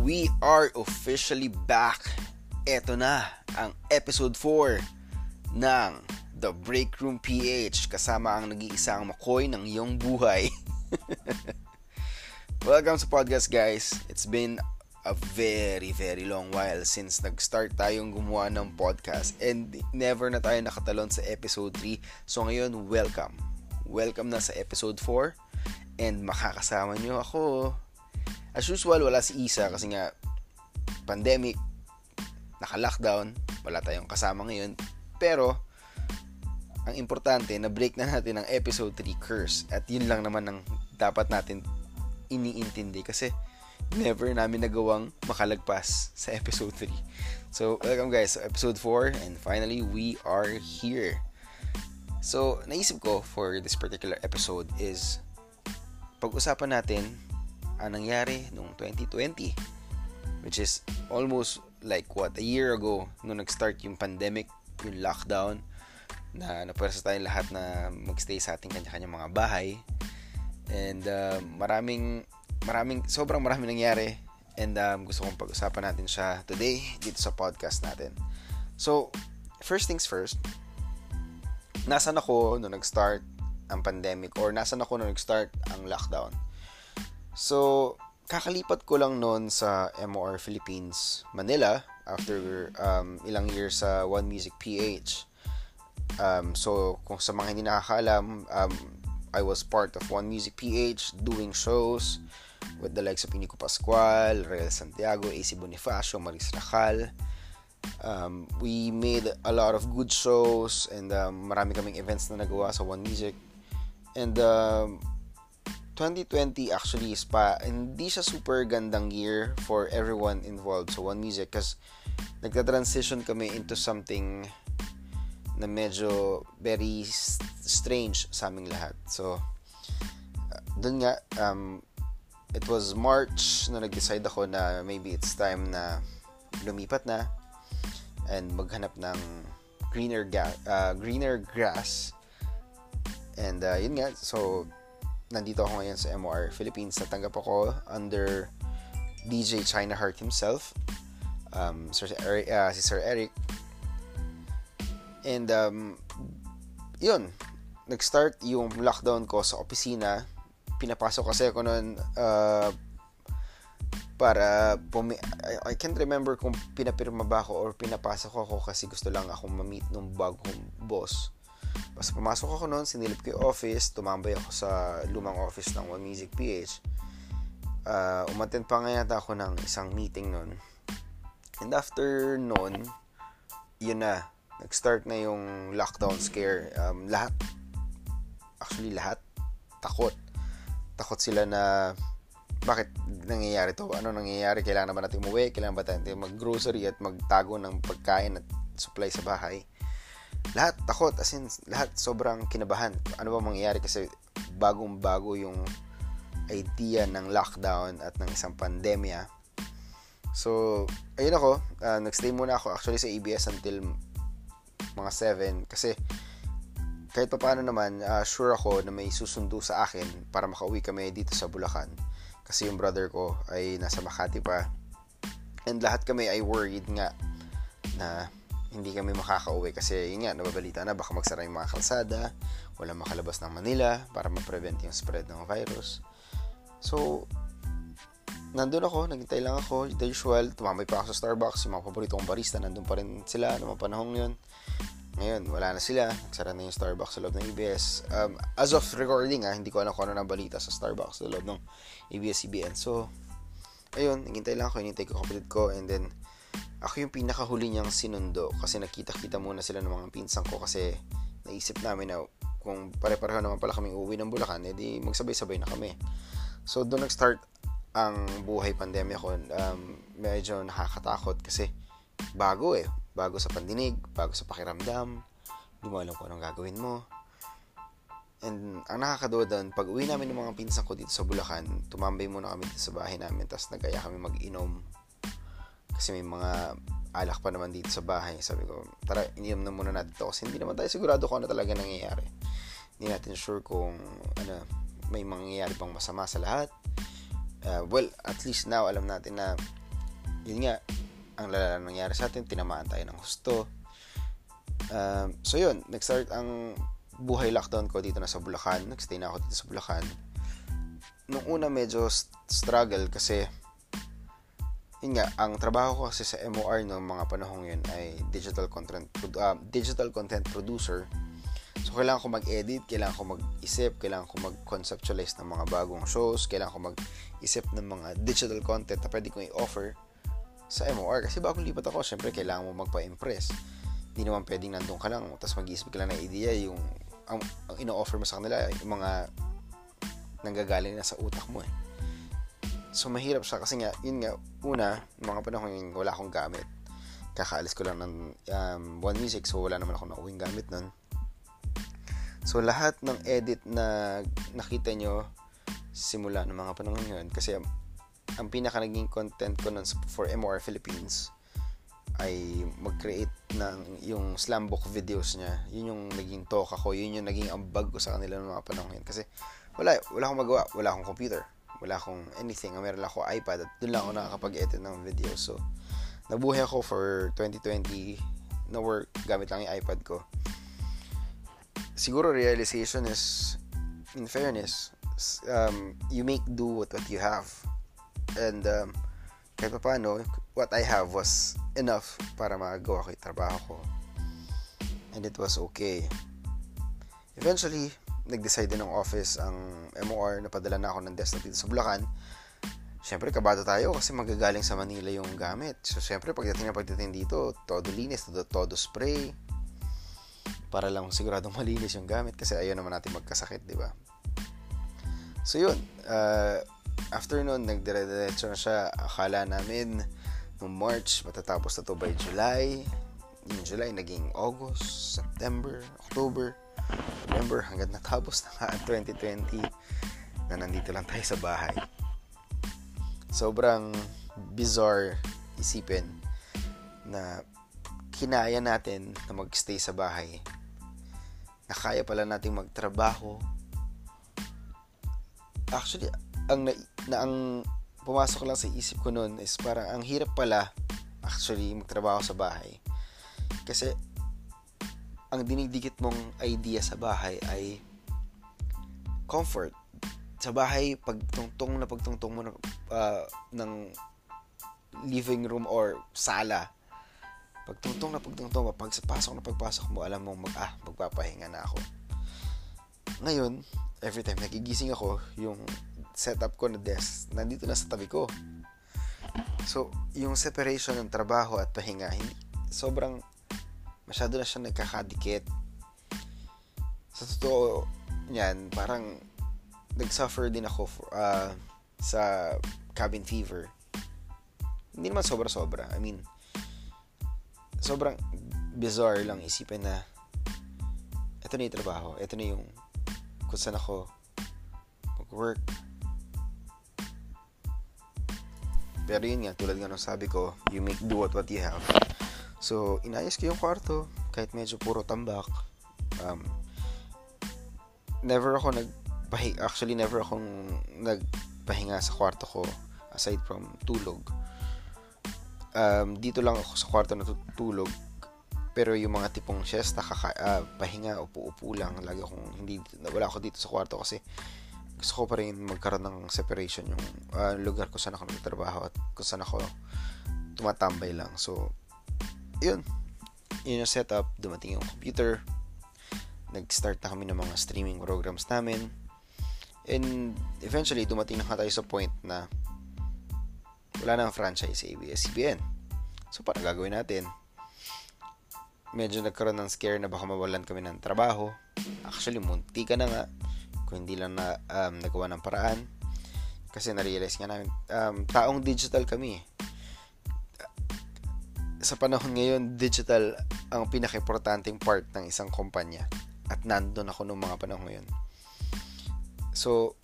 We are officially back. Ito na ang episode 4 ng The Break Room PH kasama ang nag-iisang makoy ng iyong buhay. Welcome sa podcast guys. It's been a very very long while since nag-start tayong gumawa ng podcast and never na tayo nakatalon sa episode 3. So ngayon, welcome. Welcome na sa episode 4 and makakasama nyo ako As usual, wala si Isa kasi nga pandemic, naka-lockdown, wala tayong kasama ngayon. Pero, ang importante, na-break na natin ang episode 3 curse. At yun lang naman ang dapat natin iniintindi kasi never namin nagawang makalagpas sa episode 3. So, welcome guys sa episode 4 and finally, we are here. So, naisip ko for this particular episode is pag-usapan natin ang nangyari noong 2020 which is almost like what a year ago nung nag-start yung pandemic, yung lockdown na napwersa tayong lahat na magstay sa ating kanya-kanyang mga bahay. And uh, maraming maraming sobrang maraming nangyari. And um, gusto kong pag-usapan natin siya today dito sa podcast natin. So first things first nasan ako nung nag-start ang pandemic or nasan ako nung nag-start ang lockdown So, kakalipat ko lang noon sa MOR Philippines, Manila, after um, ilang years sa One Music PH. Um, so, kung sa mga hindi nakakaalam, um, I was part of One Music PH doing shows with the likes of Inico Pascual, Real Santiago, AC Bonifacio, Maris Racal. Um, we made a lot of good shows and um, marami kaming events na nagawa sa One Music. And um, 2020 actually is pa hindi siya super gandang year for everyone involved sa One Music kasi nagta-transition kami into something na medyo very strange sa aming lahat. So, uh, dun nga, um, it was March na nag-decide ako na maybe it's time na lumipat na and maghanap ng greener ga- uh, greener grass and uh, yun nga so nandito ako ngayon sa MOR Philippines. Natanggap ako under DJ China Heart himself, um, Sir Eric, uh, si Sir Eric. And um, yun, nag-start yung lockdown ko sa opisina. Pinapasok kasi ako noon uh, para pumi- I, I can't remember kung pinapirma ba ako or pinapasok ako kasi gusto lang akong ma-meet ng bagong boss Basta pumasok ako noon, sinilip ko yung office, tumambay ako sa lumang office ng One Music PH. Uh, umattend pa nga yata ako ng isang meeting noon. And after noon, yun na, nag-start na yung lockdown scare. Um, lahat, actually lahat, takot. Takot sila na bakit nangyayari to? Ano nangyayari? Kailangan naman natin umuwi? Kailangan ba tayo mag-grocery at magtago ng pagkain at supply sa bahay? Lahat takot as in lahat sobrang kinabahan. Ano ba mangyayari kasi bagong bago yung idea ng lockdown at ng isang pandemya. So ayun ako uh, nagstay muna ako actually sa ABS until mga 7 kasi kahit pa paano naman uh, sure ako na may susundo sa akin para makauwi kami dito sa Bulacan. Kasi yung brother ko ay nasa Makati pa. And lahat kami ay worried nga na hindi kami makakauwi kasi yun nga, nababalita na baka magsara yung mga kalsada, wala makalabas ng Manila para ma-prevent yung spread ng virus. So, nandun ako, naghintay lang ako, the usual, tumambay pa ako sa Starbucks, yung mga paborito kong barista, nandun pa rin sila noong panahong yun. Ngayon, wala na sila, nagsara na yung Starbucks sa loob ng ABS. Um, as of recording, ah, hindi ko alam kung ano na balita sa Starbucks sa loob ng ABS-CBN. So, ayun, naghintay lang ako, hinintay ko kapatid ko, and then, ako yung pinakahuli niyang sinundo kasi nakita-kita muna sila ng mga pinsan ko kasi naisip namin na kung pare-pareho naman pala kaming uwi ng Bulacan, edi magsabay-sabay na kami. So, doon nag-start ang buhay pandemya ko. Um, medyo nakakatakot kasi bago eh. Bago sa pandinig, bago sa pakiramdam, hindi mo alam kung anong gagawin mo. And ang nakakadawa doon, pag uwi namin ng mga pinsan ko dito sa Bulacan, tumambay muna kami dito sa bahay namin, tapos nagaya kami mag-inom kasi may mga alak pa naman dito sa bahay. Sabi ko, tara, ininom na muna natin to kasi hindi naman tayo sigurado kung ano talaga nangyayari. Hindi natin sure kung ano, may mangyayari pang masama sa lahat. Uh, well, at least now alam natin na yun nga, ang lala nangyari sa atin, tinamaan tayo ng husto. Um, so yun, nag-start ang buhay lockdown ko dito na sa Bulacan. Nagstay na ako dito sa Bulacan. Nung una medyo struggle kasi yun nga, ang trabaho ko kasi sa MOR ng mga panahong yun ay digital content uh, digital content producer. So, kailangan ko mag-edit, kailangan ko mag-isip, kailangan ko mag-conceptualize ng mga bagong shows, kailangan ko mag-isip ng mga digital content na pwede kong i-offer sa MOR. Kasi bagong lipat ako, syempre kailangan mo magpa-impress. Hindi naman pwedeng nandun ka lang, tapos mag-isip ka lang ng idea, yung ang, ang ino-offer mo sa kanila, yung mga nanggagaling na sa utak mo eh. So, mahirap siya kasi nga, yun nga, una, mga panahon yung wala akong gamit. Kakaalis ko lang ng um, One Music, so wala naman ako nauwing gamit nun. So, lahat ng edit na nakita nyo simula ng mga panahon yun, kasi ang pinaka naging content ko nun for MOR Philippines ay mag-create ng yung slam book videos niya. Yun yung naging talk ako, yun yung naging ambag ko sa kanila ng mga panahon yun. Kasi wala, wala akong magawa, wala akong computer wala akong anything. Meron ako iPad at doon lang ako nakakapag-edit ng video. So, nabuhay ako for 2020 na work gamit lang yung iPad ko. Siguro realization is, in fairness, um, you make do with what you have. And um, kahit pa paano, what I have was enough para magawa ko yung trabaho ko. And it was okay. Eventually, nag-decide din ng office ang MOR na padala na ako ng desktop dito sa Bulacan. Siyempre, kabado tayo kasi magagaling sa Manila yung gamit. So, siyempre, pagdating na pagdating dito, todo linis, todo, todo spray. Para lang siguradong malinis yung gamit kasi ayaw naman natin magkasakit, di ba? So, yun. Uh, after nun, na siya. Akala namin, noong March, matatapos na to by July. Yung July, naging August, September, October. November hanggang natapos na nga ang 2020 na nandito lang tayo sa bahay. Sobrang bizarre isipin na kinaya natin na magstay sa bahay. Na kaya pala nating magtrabaho. Actually, ang na, na ang pumasok lang sa isip ko noon is parang ang hirap pala actually magtrabaho sa bahay. Kasi ang dinidikit mong idea sa bahay ay comfort. Sa bahay, pagtungtong na pagtungtong mo ng, uh, ng living room or sala, pagtungtong na pagtungtong mo, pagpasok na pagpasok mo, alam mo, mag, ah, magpapahinga na ako. Ngayon, every time nagigising ako, yung setup ko na desk, nandito na sa tabi ko. So, yung separation ng trabaho at pahinga, hindi, sobrang masyado na siya nagkakadikit. Sa totoo niyan, parang nag-suffer din ako for, uh, sa cabin fever. Hindi naman sobra-sobra. I mean, sobrang bizarre lang isipin na ito na yung trabaho. Ito na yung kung saan ako mag-work. Pero yun nga, tulad nga nung sabi ko, you make do what what you have. So, inayos ko yung kwarto, kahit medyo puro tambak. Um, never ako nagpahinga, actually never akong nagpahinga sa kwarto ko aside from tulog. Um, dito lang ako sa kwarto natutulog pero yung mga tipong siesta, kaka, uh, pahinga, upo-upo lang. Lagi akong hindi, wala ako dito sa kwarto kasi gusto ko pa rin magkaroon ng separation yung uh, lugar ko saan ako nagtatrabaho at kung saan ako tumatambay lang. So, yun, yun yung setup, dumating yung computer, nag-start na kami ng mga streaming programs namin, and eventually, dumating na tayo sa point na wala na ang franchise sa ABS-CBN. So, paano gagawin natin? Medyo nagkaroon ng scare na baka mawalan kami ng trabaho. Actually, munti ka na nga kung hindi lang na um, nagawa ng paraan. Kasi na-realize nga namin, um, taong digital kami sa panahon ngayon, digital ang pinaka-importanting part ng isang kumpanya. At nandun ako nung mga panahon ngayon. So,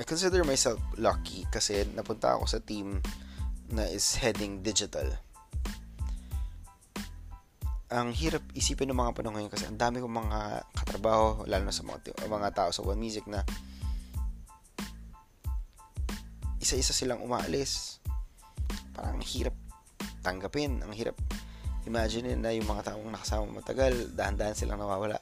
I consider myself lucky kasi napunta ako sa team na is heading digital. Ang hirap isipin ng mga panahon ngayon kasi ang dami kong mga katrabaho, lalo na sa mga, mga tao sa One Music na isa-isa silang umaalis. Parang hirap tanggapin. Ang hirap. Imagine na yung mga taong nakasama matagal, dahan-dahan silang nawawala.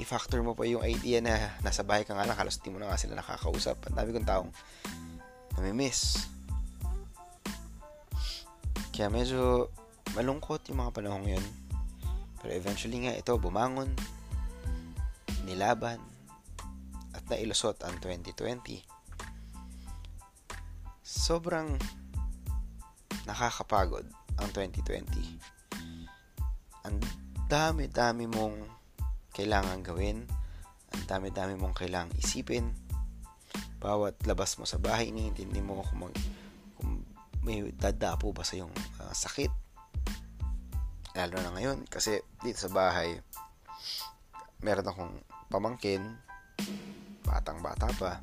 I-factor mo pa yung idea na nasa bahay ka nga lang, halos di mo na nga sila nakakausap. Ang dami kong taong namimiss. Kaya medyo malungkot yung mga panahon yun. Pero eventually nga ito, bumangon, nilaban, at nailusot ang 2020. Sobrang nakakapagod ang 2020. Ang dami-dami mong kailangan gawin, ang dami-dami mong kailangan isipin. Bawat labas mo sa bahay, iniintindi mo kung, mag, kung may dadapo ba sa yung uh, sakit. Lalo na ngayon, kasi dito sa bahay, meron akong pamangkin, batang bata pa,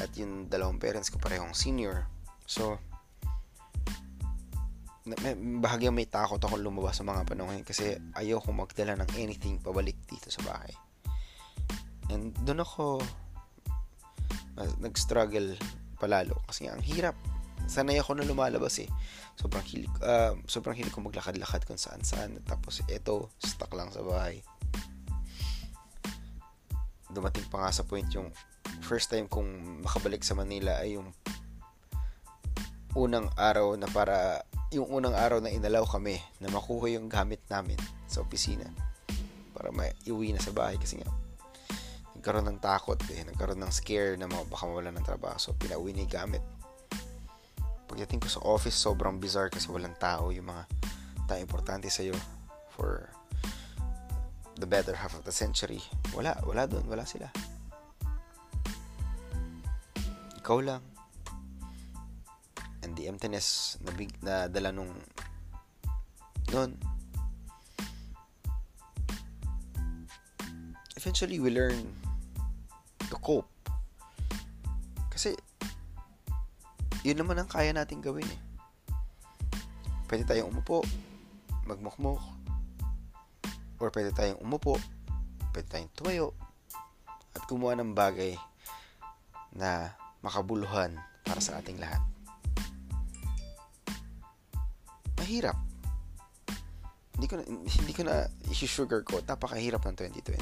at yung dalawang parents ko parehong senior. So, bahagya may takot akong lumabas sa mga panahon kasi ayoko magdala ng anything pabalik dito sa bahay. And doon ako nag-struggle palalo kasi ang hirap. Sanay ako na lumalabas eh. Sobrang hilig, uh, sobrang hilig ko maglakad-lakad kung saan-saan. Tapos ito, stuck lang sa bahay. Dumating pa nga sa point yung first time kong makabalik sa Manila ay yung unang araw na para yung unang araw na inalaw kami na makuha yung gamit namin sa opisina para maiuwi na sa bahay kasi nga nagkaroon ng takot eh, nagkaroon ng scare na baka mawala ng trabaho. So pinauwi niya yung gamit. Pagdating ko sa office sobrang bizarre kasi walang tao. Yung mga tao importante sa'yo for the better half of the century. Wala, wala doon, wala sila ikaw lang. And the emptiness na, big, na dala nung noon eventually we learn to cope. Kasi yun naman ang kaya natin gawin eh. Pwede tayong umupo magmukmuk. Or pwede tayong umupo pwede tayong tumayo at gumawa ng bagay na makabuluhan para sa ating lahat mahirap. Hindi ko na, hindi ko na i-sugarcoat. Napakahirap ng 2020.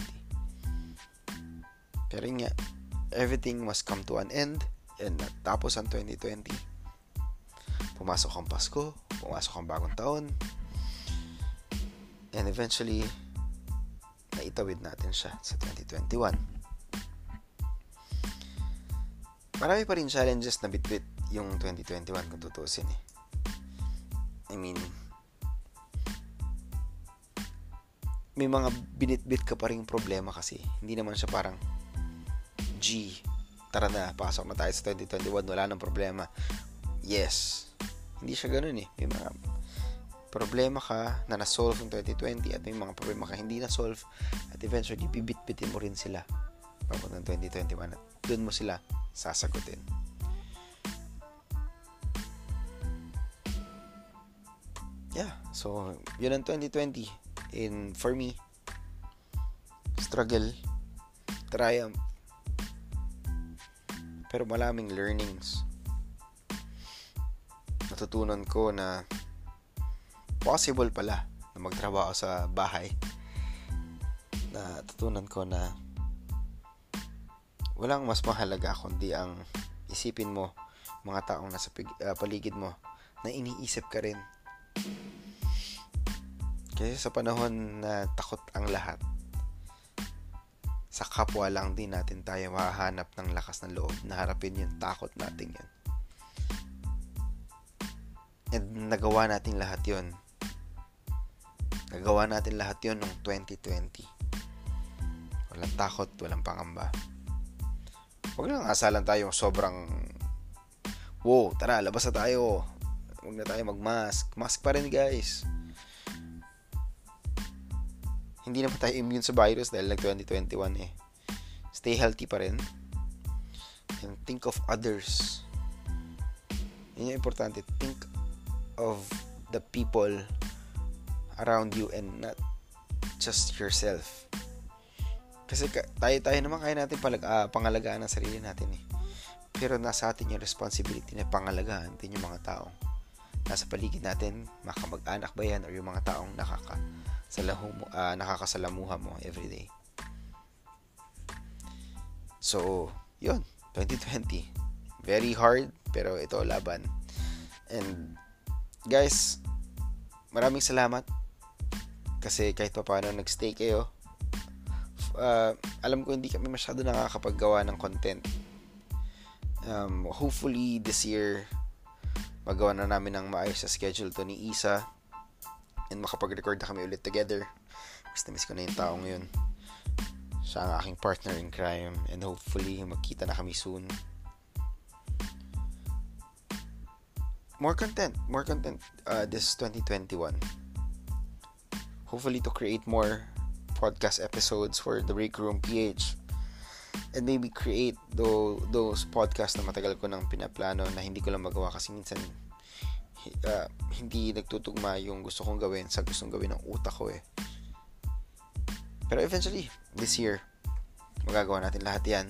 Pero nga, everything must come to an end. And tapos ang 2020. Pumasok ang Pasko. Pumasok ang bagong taon. And eventually, naitawid natin siya sa 2021. Marami pa rin challenges na bitbit yung 2021 kung tutusin eh. I mean, may mga binitbit ka pa rin problema kasi. Hindi naman siya parang, G, tara na, pasok na tayo sa 2021, wala nang problema. Yes. Hindi siya ganun eh. May mga problema ka na na-solve ng 2020 at may mga problema ka hindi na-solve at eventually bibit-bitin mo rin sila papunta ng 2021 at doon mo sila sasagutin. yeah, so yun ang 2020. In for me, struggle, triumph, pero malaming learnings. Natutunan ko na possible pala na magtrabaho sa bahay. Natutunan ko na walang mas mahalaga kundi ang isipin mo mga taong nasa uh, paligid mo na iniisip ka rin kasi sa panahon na takot ang lahat, sa kapwa lang din natin tayo mahahanap ng lakas ng loob na harapin yung takot natin yan. And nagawa natin lahat yon Nagawa natin lahat yon noong 2020. Walang takot, walang pangamba. Huwag lang asalan tayong sobrang wow, tara, labas na tayo. Huwag na tayo mag-mask. Mask pa rin, guys hindi naman tayo immune sa virus dahil nag 2021 eh. Stay healthy pa rin. And think of others. Yun yung importante. Think of the people around you and not just yourself. Kasi tayo-tayo naman kaya natin palag, uh, pangalagaan ang sarili natin eh. Pero nasa atin yung responsibility na pangalagaan din yung mga taong nasa paligid natin, makamag-anak ba yan, or yung mga taong nakaka mo, uh, nakakasalamuha mo everyday. So, yun, 2020. Very hard, pero ito laban. And, guys, maraming salamat kasi kahit pa paano nagstay kayo uh, alam ko hindi kami masyado nakakapaggawa ng content. Um, hopefully this year magawa na namin ng maayos sa schedule to ni Isa. And makapag-record na kami ulit together. Miss na miss ko na yung taong yun. Siya ang aking partner in crime. And hopefully magkita na kami soon. More content. More content uh, this 2021 hopefully to create more podcast episodes for the break room PH and maybe create do, those podcast na matagal ko nang pinaplano na hindi ko lang magawa kasi minsan uh, hindi nagtutugma yung gusto kong gawin sa gustong gawin ng utak ko eh. Pero eventually, this year, magagawa natin lahat yan.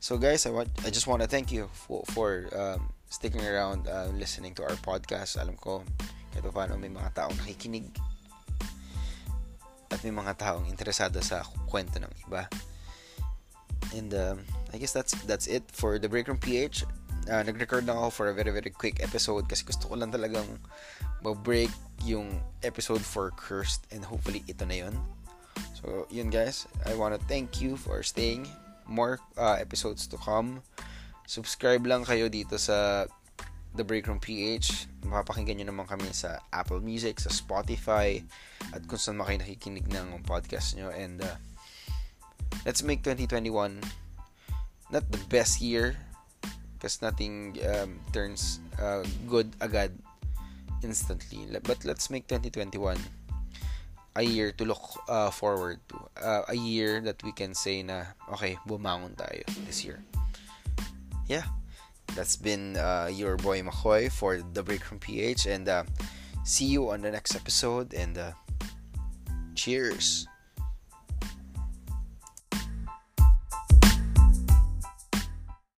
So guys, I want I just want to thank you for for um, sticking around uh, listening to our podcast. Alam ko kahit paano may mga taong nakikinig at may mga taong interesado sa kwento ng iba. And um, I guess that's that's it for the Break Room PH. Uh, nag-record lang ako for a very very quick episode kasi gusto ko lang talagang mag-break yung episode for Cursed and hopefully ito na yun. So, yun guys. I wanna thank you for staying. More uh, episodes to come. Subscribe lang kayo dito sa The Break Room PH. Mapapakinggan nyo naman kami sa Apple Music, sa Spotify, at kung saan makayo nakikinig ng podcast nyo. And uh, let's make 2021 not the best year because nothing um, turns uh, good agad instantly but let's make 2021 a year to look uh, forward to uh, a year that we can say na okay bumangon tayo this year yeah that's been uh, your boy Makoy for the break from PH and uh, see you on the next episode and uh, cheers